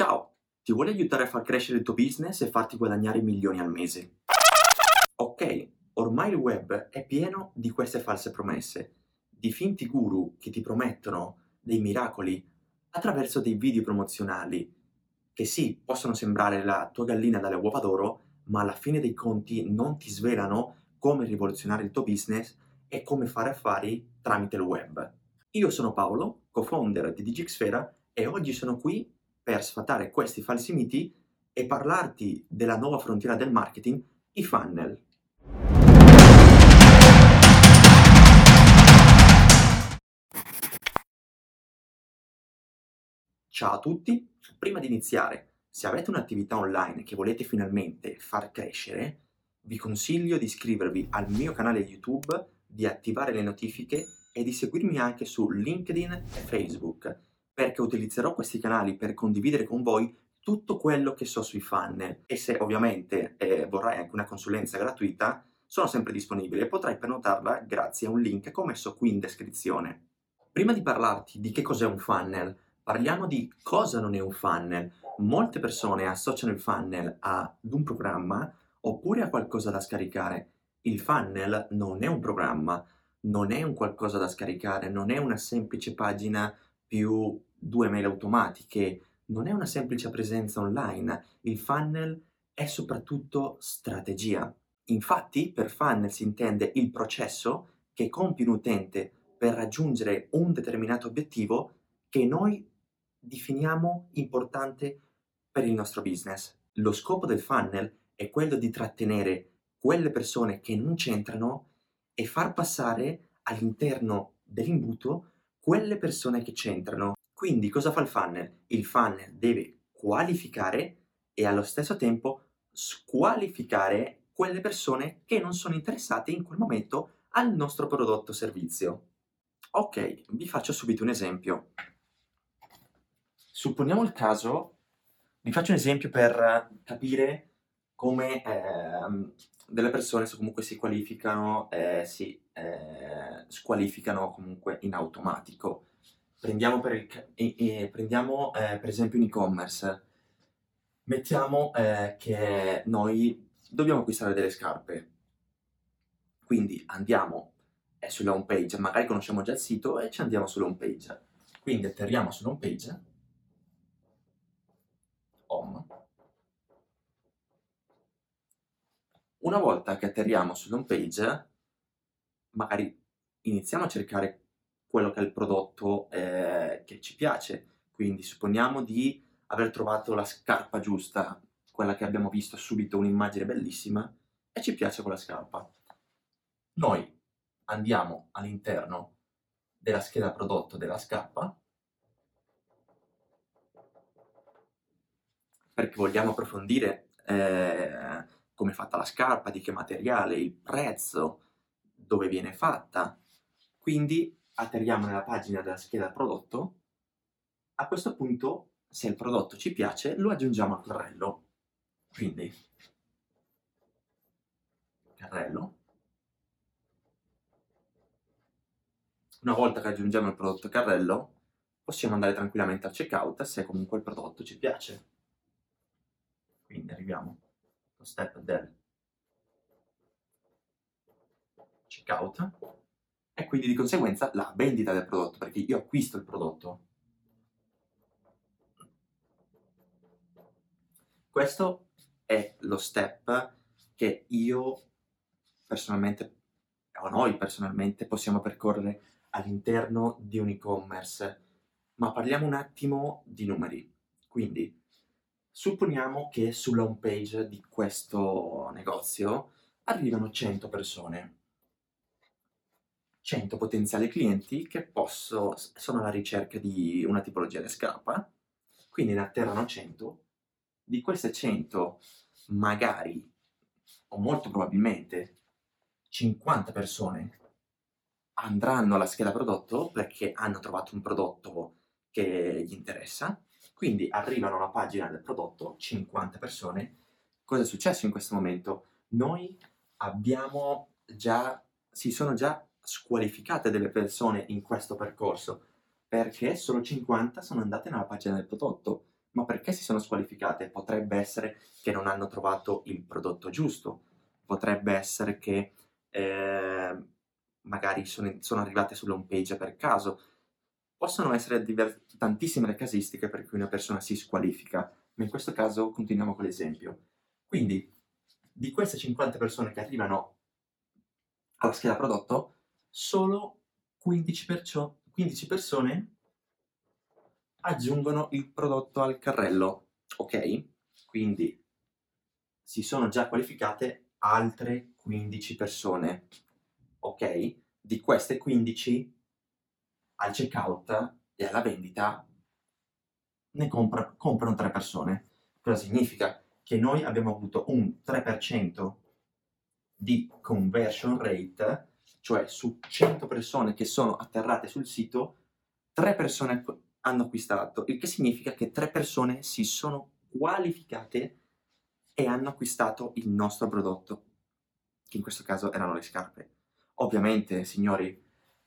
Ciao, ti vuole aiutare a far crescere il tuo business e farti guadagnare milioni al mese? Ok, ormai il web è pieno di queste false promesse, di finti guru che ti promettono dei miracoli attraverso dei video promozionali che sì, possono sembrare la tua gallina dalle uova d'oro, ma alla fine dei conti non ti svelano come rivoluzionare il tuo business e come fare affari tramite il web. Io sono Paolo, co-founder di Digixfera e oggi sono qui per sfatare questi falsi miti e parlarti della nuova frontiera del marketing, i funnel. Ciao a tutti, prima di iniziare, se avete un'attività online che volete finalmente far crescere, vi consiglio di iscrivervi al mio canale YouTube, di attivare le notifiche e di seguirmi anche su LinkedIn e Facebook, perché utilizzerò questi canali per condividere con voi tutto quello che so sui funnel e se ovviamente eh, vorrai anche una consulenza gratuita, sono sempre disponibile e potrai prenotarla grazie a un link che ho messo qui in descrizione. Prima di parlarti di che cos'è un funnel, parliamo di cosa non è un funnel. Molte persone associano il funnel ad un programma oppure a qualcosa da scaricare. Il funnel non è un programma, non è un qualcosa da scaricare, non è una semplice pagina più due mail automatiche, non è una semplice presenza online. Il funnel è soprattutto strategia. Infatti, per funnel si intende il processo che compie un utente per raggiungere un determinato obiettivo che noi definiamo importante per il nostro business. Lo scopo del funnel è quello di trattenere quelle persone che non c'entrano e far passare all'interno dell'imbuto quelle persone che c'entrano. Quindi cosa fa il funnel? Il funnel deve qualificare e allo stesso tempo squalificare quelle persone che non sono interessate in quel momento al nostro prodotto o servizio. Ok, vi faccio subito un esempio. Supponiamo il caso, vi faccio un esempio per capire come eh, delle persone comunque si qualificano, eh, si eh, squalificano comunque in automatico. Prendiamo per, il, prendiamo, eh, per esempio un e-commerce. Mettiamo eh, che noi dobbiamo acquistare delle scarpe. Quindi andiamo eh, sulla home page, magari conosciamo già il sito e ci andiamo sulla home page. Quindi atterriamo sulla home page home. Una volta che atterriamo sull'home page, magari iniziamo a cercare quello che è il prodotto eh, che ci piace. Quindi supponiamo di aver trovato la scarpa giusta, quella che abbiamo visto subito un'immagine bellissima e ci piace quella scarpa. Noi andiamo all'interno della scheda prodotto della scarpa perché vogliamo approfondire eh, come è fatta la scarpa, di che materiale, il prezzo, dove viene fatta. Quindi atterriamo nella pagina della scheda prodotto. A questo punto, se il prodotto ci piace, lo aggiungiamo al carrello. Quindi, carrello. Una volta che aggiungiamo il prodotto al carrello, possiamo andare tranquillamente al checkout se comunque il prodotto ci piace. Quindi arriviamo allo step del checkout quindi di conseguenza la vendita del prodotto, perché io acquisto il prodotto. Questo è lo step che io personalmente, o noi personalmente, possiamo percorrere all'interno di un e-commerce. Ma parliamo un attimo di numeri. Quindi Supponiamo che sulla home page di questo negozio arrivano 100 persone, 100 potenziali clienti che posso, sono alla ricerca di una tipologia di scarpa, quindi ne atterrano 100, di queste 100 magari o molto probabilmente 50 persone andranno alla scheda prodotto perché hanno trovato un prodotto che gli interessa quindi arrivano alla pagina del prodotto 50 persone. Cosa è successo in questo momento? Noi abbiamo già, si sono già squalificate delle persone in questo percorso perché solo 50 sono andate nella pagina del prodotto. Ma perché si sono squalificate? Potrebbe essere che non hanno trovato il prodotto giusto, potrebbe essere che eh, magari sono, sono, arrivate sull'home page per caso. Possono essere diver- tantissime le casistiche per cui una persona si squalifica, ma in questo caso continuiamo con l'esempio. Quindi, di queste 50 persone che arrivano alla scheda prodotto, solo 15, perciò, 15 persone aggiungono il prodotto al carrello, ok? Quindi si sono già qualificate altre 15 persone, ok? Di queste 15 al checkout e alla vendita ne compra, comprano 3 persone. Cosa significa? Che noi abbiamo avuto un 3% di conversion rate, cioè su 100 persone che sono atterrate sul sito, 3 persone hanno acquistato, il che significa che 3 persone si sono qualificate e hanno acquistato il nostro prodotto, che in questo caso erano le scarpe. Ovviamente, signori,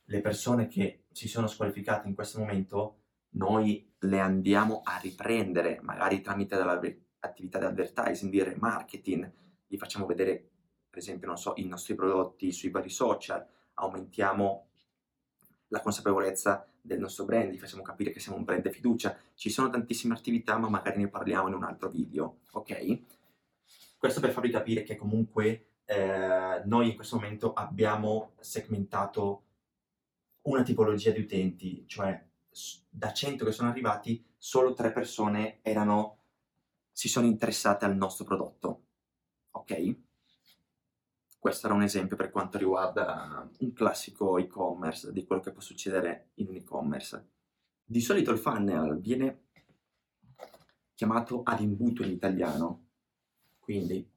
le persone che si sono squalificate in questo momento, noi le andiamo a riprendere, magari tramite l'attività di advertising, di remarketing, gli facciamo vedere per esempio, non so, i nostri prodotti sui vari social, aumentiamo la consapevolezza del nostro brand, gli facciamo capire che siamo un brand di fiducia. Ci sono tantissime attività, ma magari ne parliamo in un altro video, ok? Questo per farvi capire che comunque eh, noi in questo momento abbiamo segmentato una tipologia di utenti, cioè da 100 che sono arrivati, solo 3 persone erano, si sono interessate al nostro prodotto, ok? Questo era un esempio per quanto riguarda un classico e-commerce, di quello che può succedere in un e-commerce. Di solito il funnel viene chiamato ad imbuto in italiano, quindi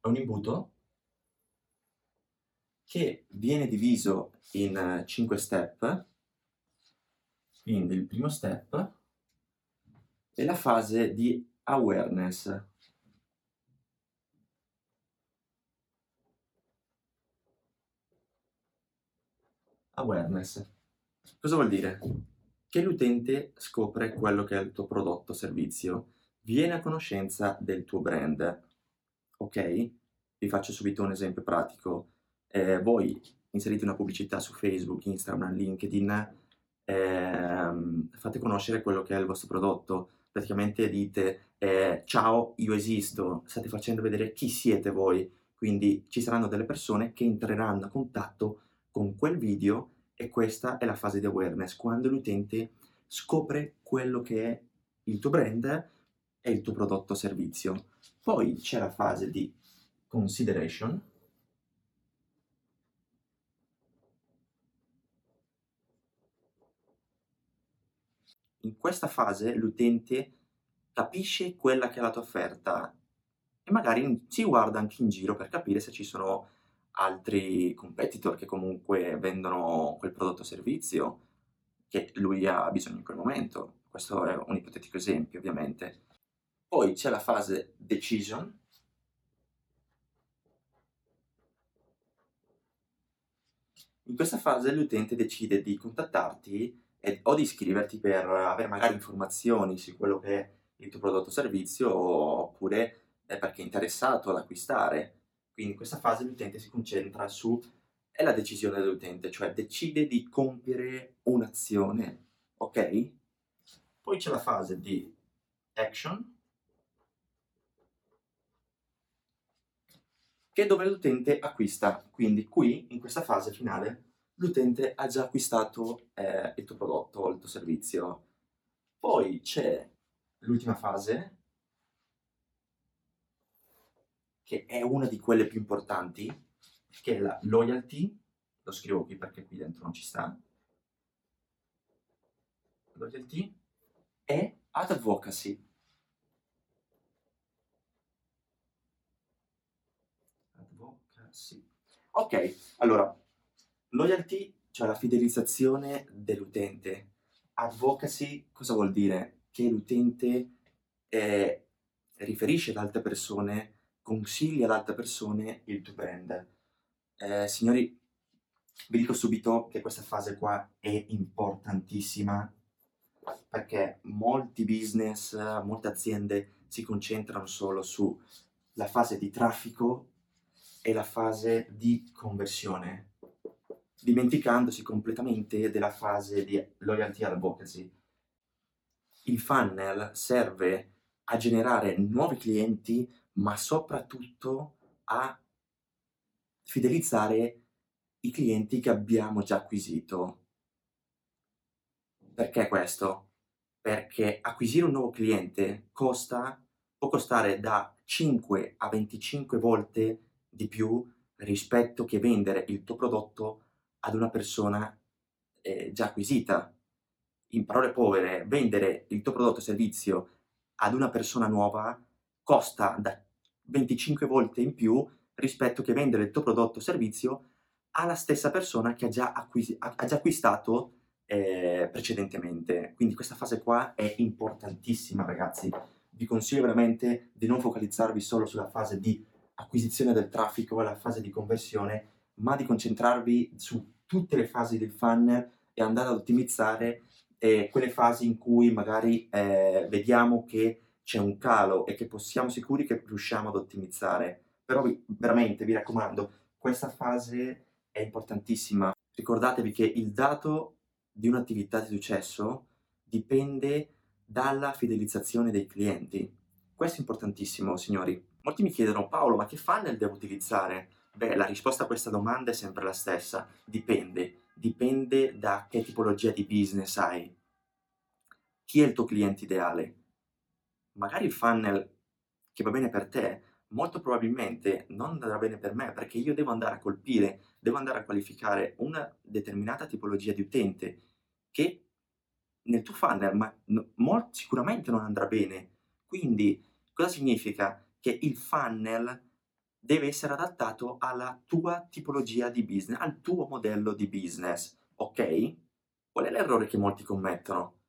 è un imbuto che viene diviso in 5 step, quindi il primo step è la fase di awareness, Awareness. Cosa vuol dire? Che l'utente scopre quello che è il tuo prodotto o servizio, viene a conoscenza del tuo brand. Ok? Vi faccio subito un esempio pratico. Eh, voi inserite una pubblicità su Facebook, Instagram, LinkedIn, ehm, fate conoscere quello che è il vostro prodotto. Praticamente dite eh, ciao, io esisto, state facendo vedere chi siete voi. Quindi ci saranno delle persone che entreranno a contatto con quel video e questa è la fase di awareness, quando l'utente scopre quello che è il tuo brand e il tuo prodotto o servizio. Poi c'è la fase di consideration, in questa fase l'utente capisce quella che è la tua offerta e magari si guarda anche in giro per capire se ci sono altri competitor che comunque vendono quel prodotto o servizio che lui ha bisogno in quel momento. Questo è un ipotetico esempio, ovviamente. Poi c'è la fase decision. In questa fase l'utente decide di contattarti e, o di iscriverti per avere magari informazioni su quello che è il tuo prodotto o servizio oppure perché è interessato ad acquistare quindi in questa fase l'utente si concentra su è la decisione dell'utente, cioè decide di compiere un'azione, ok? Poi c'è la fase di action, che è dove l'utente acquista. Quindi qui, in questa fase finale, l'utente ha già acquistato eh, il tuo prodotto o il tuo servizio. Poi c'è l'ultima fase, che è una di quelle più importanti, che è la loyalty, lo scrivo qui perché qui dentro non ci sta, loyalty e advocacy. Advocacy. Ok, allora, loyalty, cioè la fidelizzazione dell'utente. Advocacy, cosa vuol dire? Che l'utente eh, riferisce ad altre persone consigli ad altre persone il tuo brand. Eh, signori, vi dico subito che questa fase qua è importantissima perché molti business, molte aziende si concentrano solo sulla fase di traffico e la fase di conversione, dimenticandosi completamente della fase di loyalty advocacy. Il funnel serve a generare nuovi clienti, ma soprattutto a fidelizzare i clienti che abbiamo già acquisito. Perché questo? Perché acquisire un nuovo cliente costa, può costare da 5 a 25 volte di più rispetto che vendere il tuo prodotto ad una persona eh, già acquisita. In parole povere, vendere il tuo prodotto o servizio ad una persona nuova costa da 25 volte in più rispetto che vendere il tuo prodotto o servizio alla stessa persona che ha già, acquisi- ha già acquistato eh, precedentemente. Quindi questa fase qua è importantissima, ragazzi. Vi consiglio veramente di non focalizzarvi solo sulla fase di acquisizione del traffico la fase di conversione, ma di concentrarvi su tutte le fasi del funnel e andare ad ottimizzare eh, quelle fasi in cui magari eh, vediamo che c'è un calo e che possiamo sicuri che riusciamo ad ottimizzare. Però vi, veramente vi raccomando, questa fase è importantissima. Ricordatevi che il dato di un'attività di successo dipende dalla fidelizzazione dei clienti. Questo è importantissimo, signori. Molti mi chiedono, Paolo, ma che funnel devo utilizzare? Beh, la risposta a questa domanda è sempre la stessa. Dipende. Dipende da che tipologia di business hai. Chi è il tuo cliente ideale? Magari il funnel che va bene per te molto probabilmente non andrà bene per me perché io devo andare a colpire, devo andare a qualificare una determinata tipologia di utente che nel tuo funnel ma no, sicuramente non andrà bene. Quindi cosa significa? Che il funnel deve essere adattato alla tua tipologia di business, al tuo modello di business, ok? Qual è l'errore che molti commettono?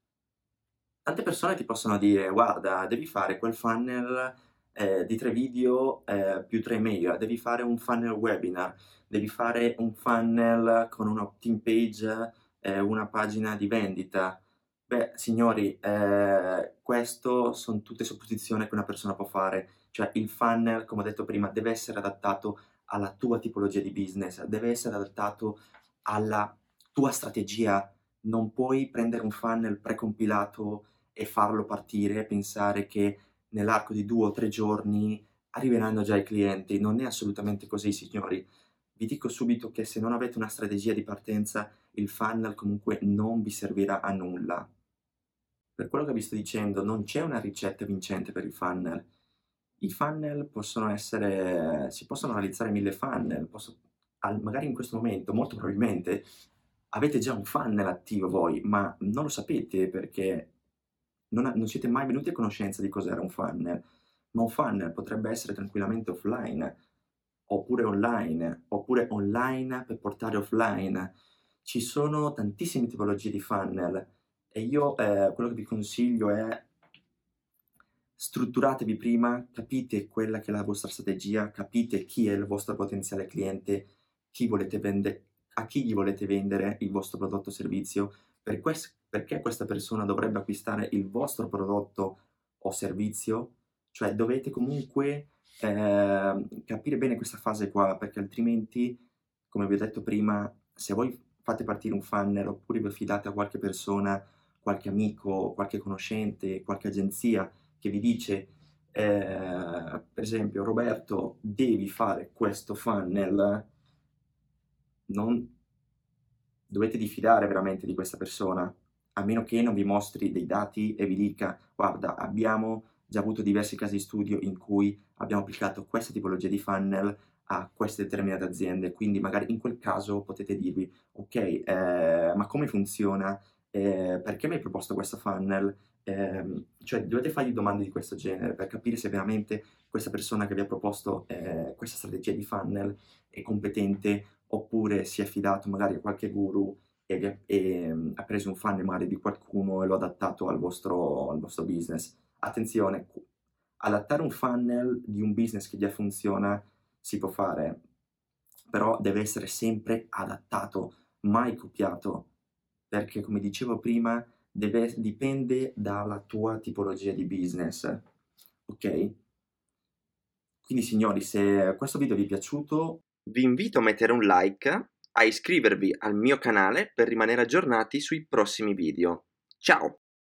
Tante persone ti possono dire, guarda, devi fare quel funnel eh, di tre video eh, più tre email, devi fare un funnel webinar, devi fare un funnel con una opt-in page, eh, una pagina di vendita. Beh, signori, eh, questo sono tutte supposizioni che una persona può fare. Cioè, il funnel, come ho detto prima, deve essere adattato alla tua tipologia di business, deve essere adattato alla tua strategia. Non puoi prendere un funnel precompilato e farlo partire pensare che nell'arco di due o tre giorni arriveranno già i clienti. Non è assolutamente così, signori. Vi dico subito che se non avete una strategia di partenza, il funnel comunque non vi servirà a nulla. Per quello che vi sto dicendo, non c'è una ricetta vincente per il funnel. I funnel possono essere, si possono analizzare mille funnel, posso, magari in questo momento, molto probabilmente, avete già un funnel attivo voi, ma non lo sapete perché non, non siete mai venuti a conoscenza di cos'era un funnel, ma un funnel potrebbe essere tranquillamente offline, oppure online, oppure online per portare offline. Ci sono tantissime tipologie di funnel e io eh, quello che vi consiglio è strutturatevi prima, capite quella che è la vostra strategia, capite chi è il vostro potenziale cliente, chi vendere, a chi gli volete vendere il vostro prodotto o servizio, per quest- perché questa persona dovrebbe acquistare il vostro prodotto o servizio, cioè dovete comunque eh, capire bene questa fase qua, perché altrimenti, come vi ho detto prima, se voi fate partire un funnel oppure vi affidate a qualche persona, qualche amico, qualche conoscente, qualche agenzia che vi dice, eh, per esempio, Roberto, devi fare questo funnel, non dovete diffidare veramente di questa persona, a meno che non vi mostri dei dati e vi dica guarda abbiamo già avuto diversi casi di studio in cui abbiamo applicato questa tipologia di funnel a queste determinate aziende, quindi magari in quel caso potete dirvi ok, eh, ma come funziona? Eh, perché mi hai proposto questo funnel? Eh, cioè dovete fargli domande di questo genere per capire se veramente questa persona che vi ha proposto eh, questa strategia di funnel è competente oppure si è affidato magari a qualche guru e, e mm, ha preso un funnel magari di qualcuno e lo ha adattato al vostro, al vostro business. Attenzione, adattare un funnel di un business che già funziona si può fare, però deve essere sempre adattato, mai copiato, perché come dicevo prima, deve- dipende dalla tua tipologia di business, ok? Quindi signori, se questo video vi è piaciuto, vi invito a mettere un like, a iscrivervi al mio canale per rimanere aggiornati sui prossimi video. Ciao!